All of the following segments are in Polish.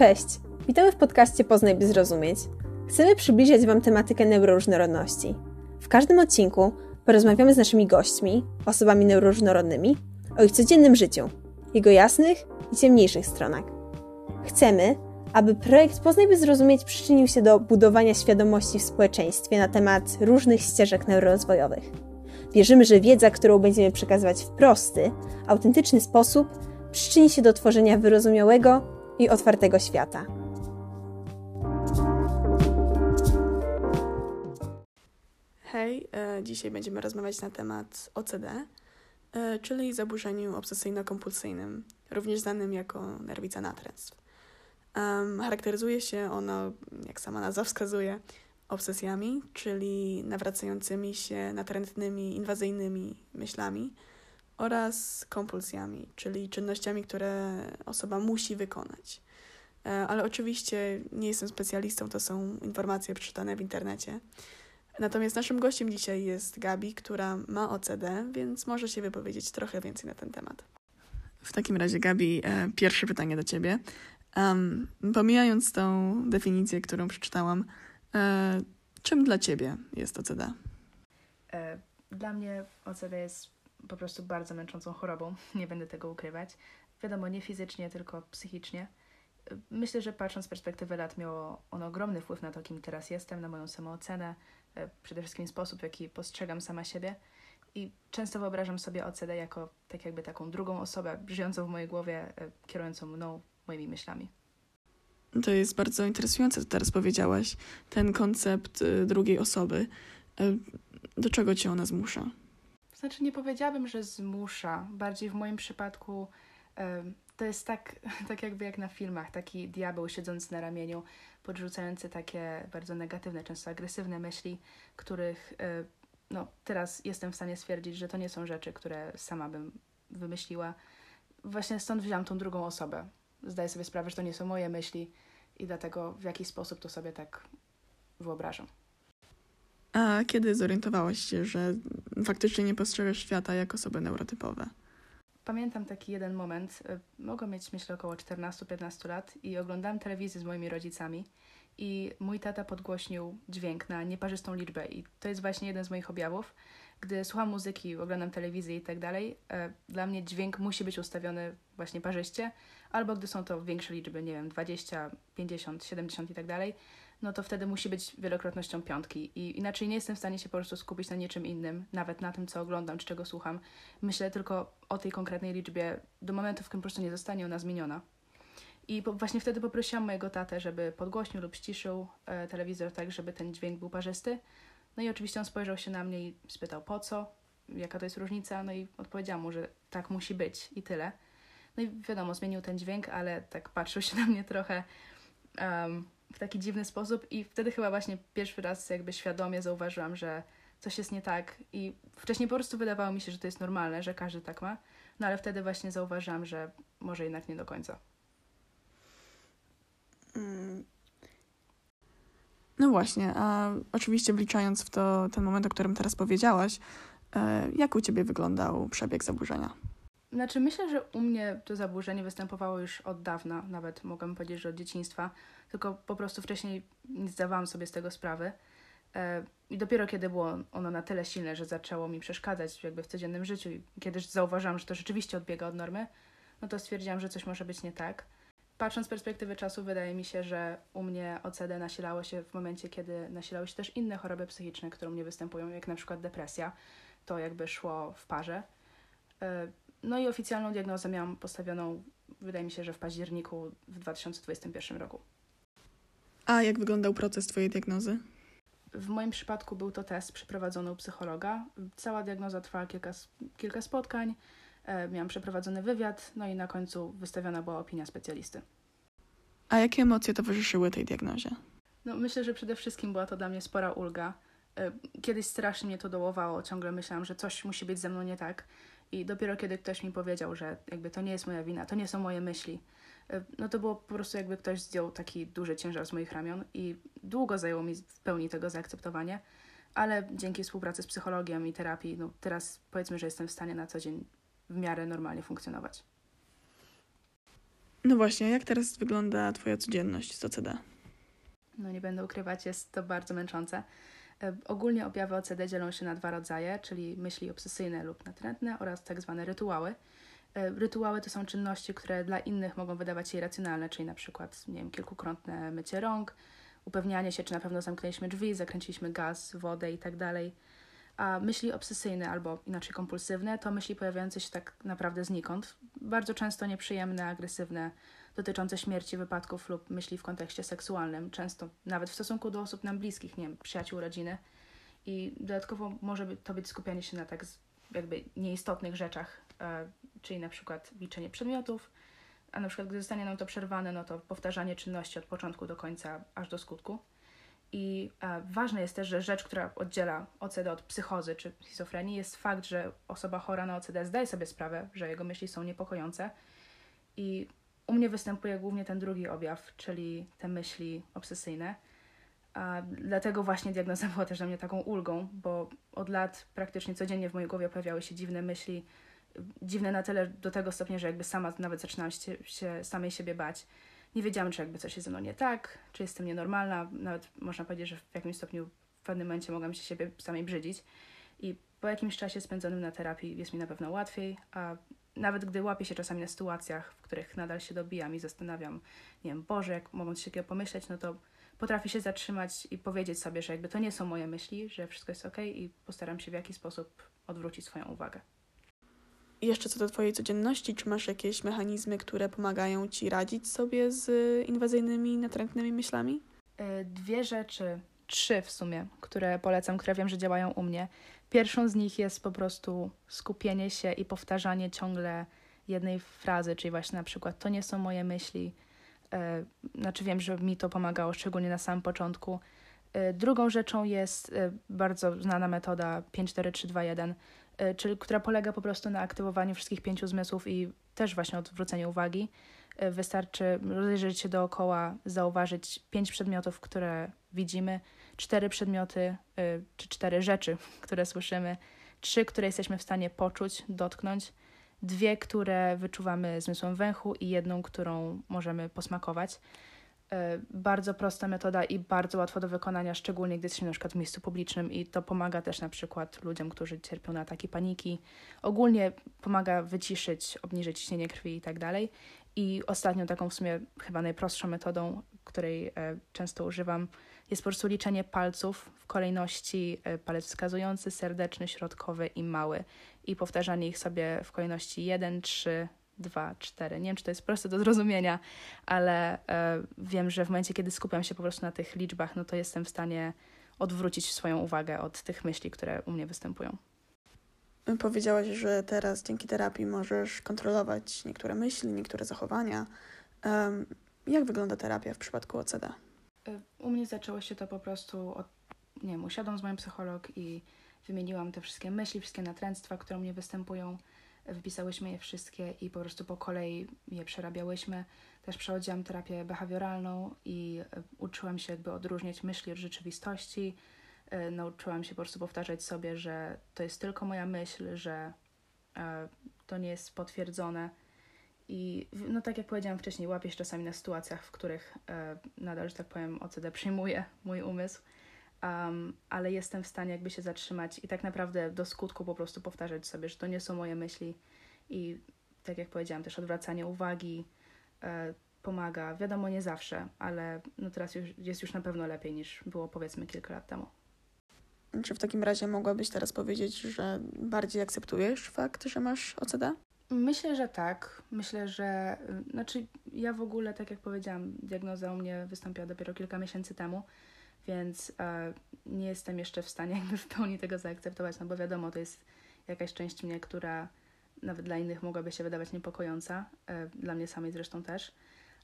Cześć, witamy w podcaście Poznaj by zrozumieć. Chcemy przybliżyć Wam tematykę neuroróżnorodności. W każdym odcinku porozmawiamy z naszymi gośćmi, osobami neuroróżnorodnymi, o ich codziennym życiu, jego jasnych i ciemniejszych stronach. Chcemy, aby projekt Poznaj by zrozumieć przyczynił się do budowania świadomości w społeczeństwie na temat różnych ścieżek neurorozwojowych. Wierzymy, że wiedza, którą będziemy przekazywać w prosty, autentyczny sposób, przyczyni się do tworzenia wyrozumiałego i otwartego świata. Hej, e, dzisiaj będziemy rozmawiać na temat OCD, e, czyli zaburzeniu obsesyjno-kompulsyjnym, również znanym jako nerwica natręstw. Charakteryzuje się ono, jak sama nazwa wskazuje, obsesjami, czyli nawracającymi się natrętnymi, inwazyjnymi myślami oraz kompulsjami, czyli czynnościami, które osoba musi wykonać. E, ale oczywiście nie jestem specjalistą, to są informacje przeczytane w internecie. Natomiast naszym gościem dzisiaj jest Gabi, która ma OCD, więc może się wypowiedzieć trochę więcej na ten temat. W takim razie, Gabi, e, pierwsze pytanie do ciebie. Um, pomijając tą definicję, którą przeczytałam, e, czym dla ciebie jest OCD? Dla mnie OCD jest po prostu bardzo męczącą chorobą, nie będę tego ukrywać. Wiadomo, nie fizycznie, tylko psychicznie. E, myślę, że patrząc z perspektywy lat, miało ono ogromny wpływ na to, kim teraz jestem, na moją samoocenę, e, przede wszystkim sposób, w jaki postrzegam sama siebie. I często wyobrażam sobie OCD jako tak jakby taką drugą osobę żyjącą w mojej głowie, kierującą mną, moimi myślami. To jest bardzo interesujące, co teraz powiedziałaś. Ten koncept y, drugiej osoby. Do czego cię ona zmusza? Znaczy, nie powiedziałabym, że zmusza. Bardziej w moim przypadku to jest tak, tak jakby jak na filmach, taki diabeł siedzący na ramieniu, podrzucający takie bardzo negatywne, często agresywne myśli, których e, no, teraz jestem w stanie stwierdzić, że to nie są rzeczy, które sama bym wymyśliła. Właśnie stąd wziąłam tą drugą osobę. Zdaję sobie sprawę, że to nie są moje myśli i dlatego w jakiś sposób to sobie tak wyobrażam. A kiedy zorientowałaś się, że faktycznie nie postrzegasz świata jako osoby neurotypowe? Pamiętam taki jeden moment, y, mogłam mieć myślę około 14-15 lat i oglądałam telewizję z moimi rodzicami i mój tata podgłośnił dźwięk na nieparzystą liczbę i to jest właśnie jeden z moich objawów. Gdy słucham muzyki, oglądam telewizję i tak dalej, y, dla mnie dźwięk musi być ustawiony właśnie parzyście, albo gdy są to większe liczby, nie wiem, 20, 50, 70 i tak dalej, no to wtedy musi być wielokrotnością piątki. I inaczej nie jestem w stanie się po prostu skupić na niczym innym, nawet na tym, co oglądam czy czego słucham. Myślę tylko o tej konkretnej liczbie do momentu, w którym po prostu nie zostanie ona zmieniona. I po, właśnie wtedy poprosiłam mojego tatę, żeby podgłośnił lub ściszył e, telewizor tak, żeby ten dźwięk był parzysty. No i oczywiście on spojrzał się na mnie i spytał po co, jaka to jest różnica, no i odpowiedziałam mu, że tak musi być i tyle. No i wiadomo, zmienił ten dźwięk, ale tak patrzył się na mnie trochę um, w taki dziwny sposób i wtedy chyba właśnie pierwszy raz jakby świadomie zauważyłam, że coś jest nie tak i wcześniej po prostu wydawało mi się, że to jest normalne, że każdy tak ma, no ale wtedy właśnie zauważyłam, że może jednak nie do końca. Mm. No właśnie, a oczywiście wliczając w to ten moment, o którym teraz powiedziałaś, e, jak u Ciebie wyglądał przebieg zaburzenia? Znaczy, myślę, że u mnie to zaburzenie występowało już od dawna, nawet mogłabym powiedzieć, że od dzieciństwa, tylko po prostu wcześniej nie zdawałam sobie z tego sprawy. E, I dopiero kiedy było ono na tyle silne, że zaczęło mi przeszkadzać jakby w codziennym życiu i kiedy zauważyłam, że to rzeczywiście odbiega od normy, no to stwierdziłam, że coś może być nie tak. Patrząc z perspektywy czasu, wydaje mi się, że u mnie OCD nasilało się w momencie, kiedy nasilały się też inne choroby psychiczne, które u mnie występują, jak na przykład depresja. To jakby szło w parze. No i oficjalną diagnozę miałam postawioną, wydaje mi się, że w październiku w 2021 roku. A jak wyglądał proces Twojej diagnozy? W moim przypadku był to test przeprowadzony u psychologa. Cała diagnoza trwała kilka, kilka spotkań, e, miałam przeprowadzony wywiad, no i na końcu wystawiona była opinia specjalisty. A jakie emocje towarzyszyły tej diagnozie? No, myślę, że przede wszystkim była to dla mnie spora ulga. E, kiedyś strasznie mnie to dołowało, ciągle myślałam, że coś musi być ze mną nie tak. I dopiero kiedy ktoś mi powiedział, że jakby to nie jest moja wina, to nie są moje myśli, e, no to było po prostu jakby ktoś zdjął taki duży ciężar z moich ramion i długo zajęło mi w pełni tego zaakceptowanie, ale dzięki współpracy z psychologiem i terapii, no teraz powiedzmy, że jestem w stanie na co dzień w miarę normalnie funkcjonować. No właśnie, jak teraz wygląda Twoja codzienność z OCD? No nie będę ukrywać, jest to bardzo męczące. E, ogólnie objawy OCD dzielą się na dwa rodzaje, czyli myśli obsesyjne lub natrętne oraz tak zwane rytuały. E, rytuały to są czynności, które dla innych mogą wydawać się irracjonalne, czyli na przykład nie wiem, kilkukrotne mycie rąk, upewnianie się, czy na pewno zamknęliśmy drzwi, zakręciliśmy gaz, wodę i tak. A myśli obsesyjne albo inaczej kompulsywne to myśli pojawiające się tak naprawdę znikąd, bardzo często nieprzyjemne, agresywne, dotyczące śmierci, wypadków lub myśli w kontekście seksualnym, często nawet w stosunku do osób nam bliskich, nie wiem, przyjaciół, rodziny. I dodatkowo może to być skupianie się na tak jakby nieistotnych rzeczach, e, czyli na przykład liczenie przedmiotów, a na przykład gdy zostanie nam to przerwane, no to powtarzanie czynności od początku do końca, aż do skutku. I e, ważne jest też, że rzecz, która oddziela OCD od psychozy czy schizofrenii, jest fakt, że osoba chora na OCD zdaje sobie sprawę, że jego myśli są niepokojące. I u mnie występuje głównie ten drugi objaw, czyli te myśli obsesyjne. A dlatego właśnie diagnoza była też dla mnie taką ulgą, bo od lat praktycznie codziennie w mojej głowie pojawiały się dziwne myśli, dziwne na tyle do tego stopnia, że jakby sama nawet zaczynałam się, się samej siebie bać. Nie wiedziałam, czy jakby coś jest ze mną nie tak, czy jestem nienormalna. Nawet można powiedzieć, że w jakimś stopniu w pewnym momencie mogłam się siebie samej brzydzić. I po jakimś czasie spędzonym na terapii jest mi na pewno łatwiej, a nawet gdy łapię się czasami na sytuacjach, w których nadal się dobijam i zastanawiam, nie wiem, Boże, jak mogą coś takiego pomyśleć, no to potrafię się zatrzymać i powiedzieć sobie, że jakby to nie są moje myśli, że wszystko jest ok i postaram się w jakiś sposób odwrócić swoją uwagę. Jeszcze co do Twojej codzienności, czy masz jakieś mechanizmy, które pomagają Ci radzić sobie z inwazyjnymi, natrętnymi myślami? E, dwie rzeczy, trzy w sumie, które polecam, które wiem, że działają u mnie. Pierwszą z nich jest po prostu skupienie się i powtarzanie ciągle jednej frazy, czyli właśnie na przykład to nie są moje myśli. E, znaczy wiem, że mi to pomagało, szczególnie na samym początku. E, drugą rzeczą jest bardzo znana metoda 54321, E, czyli która polega po prostu na aktywowaniu wszystkich pięciu zmysłów i też właśnie odwróceniu uwagi. E, wystarczy rozejrzeć się dookoła, zauważyć pięć przedmiotów, które widzimy, cztery przedmioty e, czy cztery rzeczy, które słyszymy, trzy, które jesteśmy w stanie poczuć, dotknąć, dwie, które wyczuwamy zmysłem węchu i jedną, którą możemy posmakować. E, bardzo prosta metoda i bardzo łatwa do wykonania, szczególnie gdy jesteśmy na przykład w miejscu publicznym i to pomaga też na przykład ludziom, którzy cierpią na ataki paniki. Ogólnie pomaga wyciszyć, obniżyć ciśnienie krwi i tak dalej. I ostatnią taką w sumie chyba najprostszą metodą, której e, często używam, jest po prostu liczenie palców w kolejności e, palec wskazujący, serdeczny, środkowy i mały i powtarzanie ich sobie w kolejności 1, 3, dwa, cztery. Nie wiem, czy to jest proste do zrozumienia, ale e, wiem, że w momencie, kiedy skupiam się po prostu na tych liczbach, no to jestem w stanie odwrócić swoją uwagę od tych myśli, które u mnie występują. Powiedziałaś, że teraz dzięki terapii możesz kontrolować niektóre myśli, niektóre zachowania. Um, jak wygląda terapia w przypadku OCD? E, u mnie zaczęło się to po prostu od, nie wiem, usiadłam z moim psycholog i wymieniłam te wszystkie myśli, wszystkie natręctwa, które u mnie występują wypisałyśmy je wszystkie i po prostu po kolei je przerabiałyśmy. Też przechodziłam terapię behawioralną i e, uczyłam się jakby odróżniać myśli od rzeczywistości. E, nauczyłam się po prostu powtarzać sobie, że to jest tylko moja myśl, że e, to nie jest potwierdzone. I no tak jak powiedziałam wcześniej, łapię się czasami na sytuacjach, w których nadal, że tak powiem, OCD przyjmuje mój umysł um, ale jestem w stanie jakby się zatrzymać i tak naprawdę do skutku po prostu powtarzać sobie, że to nie są moje myśli i tak jak powiedziałam, też odwracanie uwagi e, pomaga. Wiadomo, nie zawsze, ale no teraz już, jest już na pewno lepiej niż było powiedzmy kilka lat temu. Czy w takim razie mogłabyś teraz powiedzieć, że bardziej akceptujesz fakt, że masz OCD? Myślę, że tak. Myślę, że. Znaczy, ja w ogóle, tak jak powiedziałam, diagnoza u mnie wystąpiła dopiero kilka miesięcy temu, więc e, nie jestem jeszcze w stanie jakby w pełni tego zaakceptować, no bo wiadomo, to jest jakaś część mnie, która nawet dla innych mogłaby się wydawać niepokojąca, e, dla mnie samej zresztą też,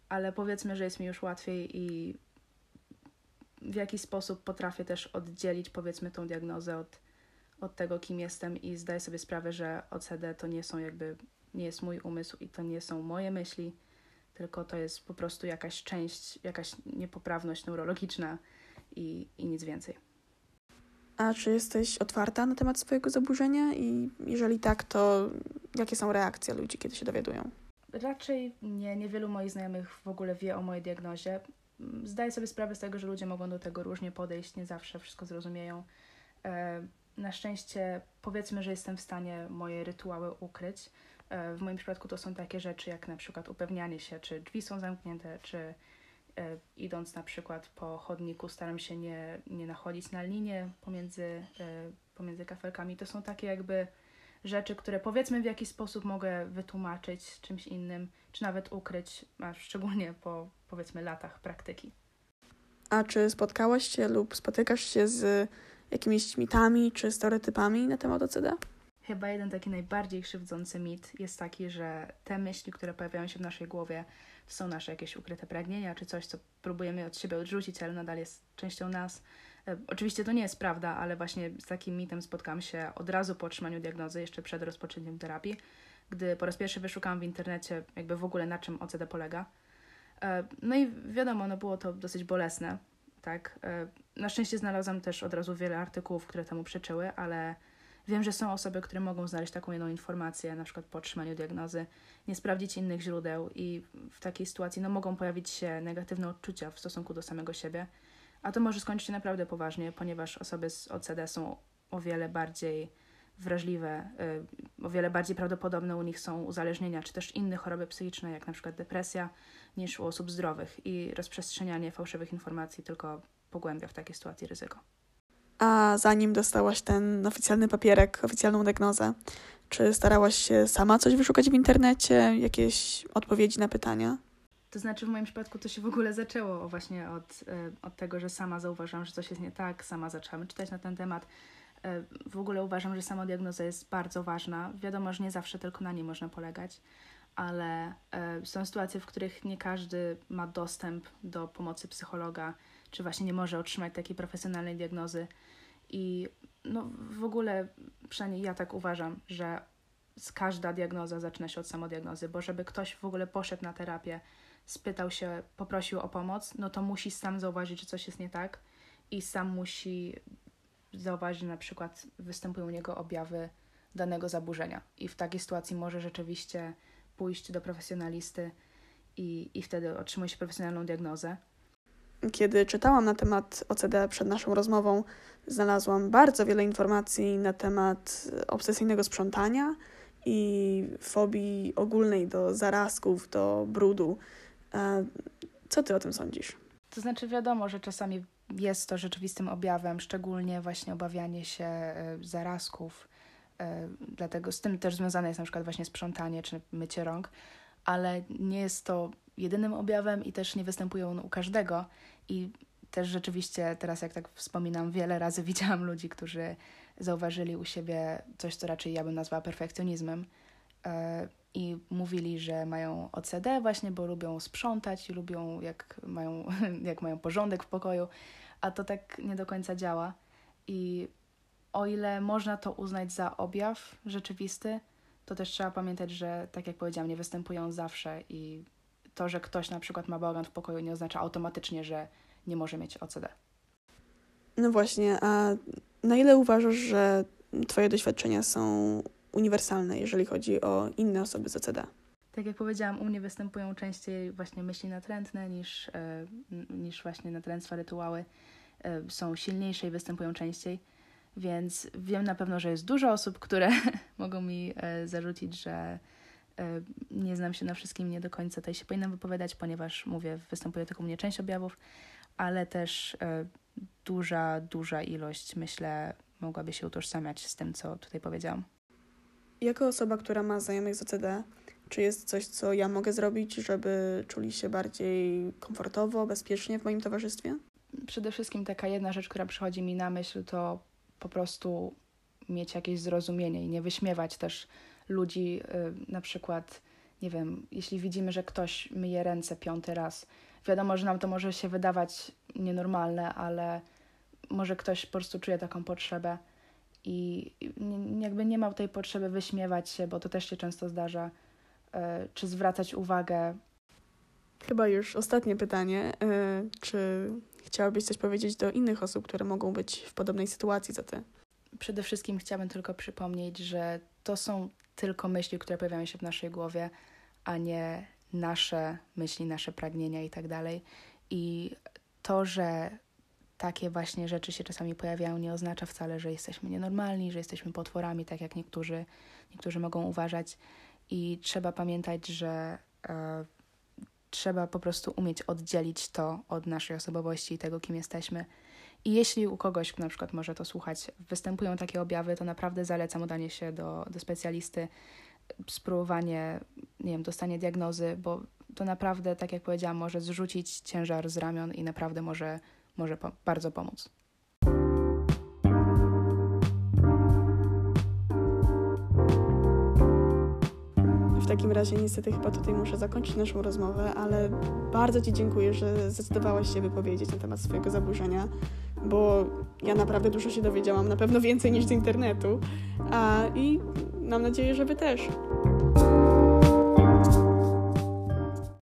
ale powiedzmy, że jest mi już łatwiej i w jakiś sposób potrafię też oddzielić powiedzmy tą diagnozę od, od tego, kim jestem i zdaję sobie sprawę, że OCD to nie są jakby, nie jest mój umysł i to nie są moje myśli, tylko to jest po prostu jakaś część, jakaś niepoprawność neurologiczna, i, i nic więcej. A czy jesteś otwarta na temat swojego zaburzenia i jeżeli tak, to jakie są reakcje ludzi, kiedy się dowiadują? raczej nie, niewielu moich znajomych w ogóle wie o mojej diagnozie. Zdaję sobie sprawę z tego, że ludzie mogą do tego różnie podejść, nie zawsze wszystko zrozumieją. E, na szczęście powiedzmy, że jestem w stanie moje rytuały ukryć. E, w moim przypadku to są takie rzeczy jak na przykład upewnianie się, czy drzwi są zamknięte, czy idąc na przykład po chodniku staram się nie, nie nachodzić na linię pomiędzy, pomiędzy kafelkami. To są takie jakby rzeczy, które powiedzmy w jakiś sposób mogę wytłumaczyć czymś innym, czy nawet ukryć, a szczególnie po powiedzmy latach praktyki. A czy spotkałaś się lub spotykasz się z jakimiś mitami czy stereotypami na temat OCD? Chyba jeden taki najbardziej krzywdzący mit jest taki, że te myśli, które pojawiają się w naszej głowie, są nasze jakieś ukryte pragnienia, czy coś, co próbujemy od siebie odrzucić, ale nadal jest częścią nas. E, oczywiście to nie jest prawda, ale właśnie z takim mitem spotkałam się od razu po otrzymaniu diagnozy, jeszcze przed rozpoczęciem terapii, gdy po raz pierwszy wyszukałam w internecie jakby w ogóle na czym OCD polega. E, no i wiadomo, no było to dosyć bolesne, tak. E, na szczęście znalazłam też od razu wiele artykułów, które temu przeczyły, ale wiem, że są osoby, które mogą znaleźć taką jedną informację, na przykład po otrzymaniu diagnozy, nie sprawdzić innych źródeł i w takiej sytuacji no, mogą pojawić się negatywne odczucia w stosunku do samego siebie, a to może skończyć się naprawdę poważnie, ponieważ osoby z OCD są o wiele bardziej wrażliwe, y, o wiele bardziej prawdopodobne u nich są uzależnienia, czy też inne choroby psychiczne, jak na przykład depresja, niż u osób zdrowych i rozprzestrzenianie fałszywych informacji tylko pogłębia w takiej sytuacji ryzyko. A zanim dostałaś ten oficjalny papierek, oficjalną diagnozę, czy starałaś się sama coś wyszukać w internecie, jakieś odpowiedzi na pytania? To znaczy w moim przypadku to się w ogóle zaczęło właśnie od, y, od tego, że sama zauważyłam, że coś jest nie tak, sama zaczęłam czytać na ten temat. Y, w ogóle uważam, że samodiagnoza jest bardzo ważna. Wiadomo, że nie zawsze tylko na niej można polegać, ale y, są sytuacje, w których nie każdy ma dostęp do pomocy psychologa, czy właśnie nie może otrzymać takiej profesjonalnej diagnozy. I no, w ogóle, przynajmniej ja tak uważam, że każda diagnoza zaczyna się od samodiagnozy, bo żeby ktoś w ogóle poszedł na terapię, spytał się, poprosił o pomoc, no to musi sam zauważyć, że coś jest nie tak i sam musi zauważyć, że na przykład występują u niego objawy danego zaburzenia. I w takiej sytuacji może rzeczywiście pójść do profesjonalisty i, i wtedy otrzymuje się profesjonalną diagnozę. Kiedy czytałam na temat OCD przed naszą rozmową, znalazłam bardzo wiele informacji na temat obsesyjnego sprzątania i fobii ogólnej do zarazków, do brudu. Co ty o tym sądzisz? To znaczy, wiadomo, że czasami jest to rzeczywistym objawem, szczególnie właśnie obawianie się e, zarazków. E, dlatego z tym też związane jest na przykład właśnie sprzątanie czy mycie rąk, ale nie jest to jedynym objawem i też nie występuje on u każdego. I też rzeczywiście teraz, jak tak wspominam, wiele razy widziałam ludzi, którzy zauważyli u siebie coś, co raczej ja bym nazwała perfekcjonizmem e, i mówili, że mają OCD właśnie, bo lubią sprzątać i lubią, jak mają, jak mają porządek w pokoju, a to tak nie do końca działa. I o ile można to uznać za objaw rzeczywisty, to też trzeba pamiętać, że tak jak powiedziałam, nie występują zawsze i to, że ktoś na przykład ma bałagan w pokoju nie oznacza automatycznie, że nie może mieć OCD. No właśnie, a na ile uważasz, że Twoje doświadczenia są uniwersalne, jeżeli chodzi o inne osoby z OCD? Tak jak powiedziałam, u mnie występują częściej właśnie myśli natrętne niż, e, niż właśnie natręctwa, rytuały. E, są silniejsze i występują częściej, więc wiem na pewno, że jest dużo osób, które mogą mi e, zarzucić, że nie znam się na wszystkim, nie do końca tutaj się powinnam wypowiadać, ponieważ mówię, występuje tylko u mnie część objawów, ale też duża, duża ilość, myślę, mogłaby się utożsamiać z tym, co tutaj powiedziałam. Jako osoba, która ma znajomych z OCD, czy jest coś, co ja mogę zrobić, żeby czuli się bardziej komfortowo, bezpiecznie w moim towarzystwie? Przede wszystkim taka jedna rzecz, która przychodzi mi na myśl, to po prostu mieć jakieś zrozumienie i nie wyśmiewać też ludzi, y, na przykład, nie wiem, jeśli widzimy, że ktoś myje ręce piąty raz, wiadomo, że nam to może się wydawać nienormalne, ale może ktoś po prostu czuje taką potrzebę i jakby nie ma tej potrzeby wyśmiewać się, bo to też się często zdarza, e, czy zwracać uwagę. Chyba już ostatnie pytanie. E, czy chciałabyś coś powiedzieć do innych osób, które mogą być w podobnej sytuacji co ty? Przede wszystkim chciałabym tylko przypomnieć, że to są tylko myśli, które pojawiają się w naszej głowie, a nie nasze myśli, nasze pragnienia i tak dalej. I to, że takie właśnie rzeczy się czasami pojawiają, nie oznacza wcale, że jesteśmy nienormalni, że jesteśmy potworami, tak jak niektórzy, niektórzy mogą uważać. I trzeba pamiętać, że e, trzeba po prostu umieć oddzielić to od naszej osobowości i tego, kim jesteśmy. I jeśli u kogoś, na przykład może to słuchać, występują takie objawy, to naprawdę zalecam udanie się do, do specjalisty, spróbowanie, nie wiem, dostanie diagnozy, bo to naprawdę, tak jak powiedziałam, może zrzucić ciężar z ramion i naprawdę może, może po bardzo pomóc. W takim razie niestety chyba tutaj muszę zakończyć naszą rozmowę, ale bardzo Ci dziękuję, że zdecydowałaś się wypowiedzieć na temat swojego zaburzenia, bo ja naprawdę dużo się dowiedziałam, na pewno więcej niż z internetu a, i mam nadzieję, że Wy też.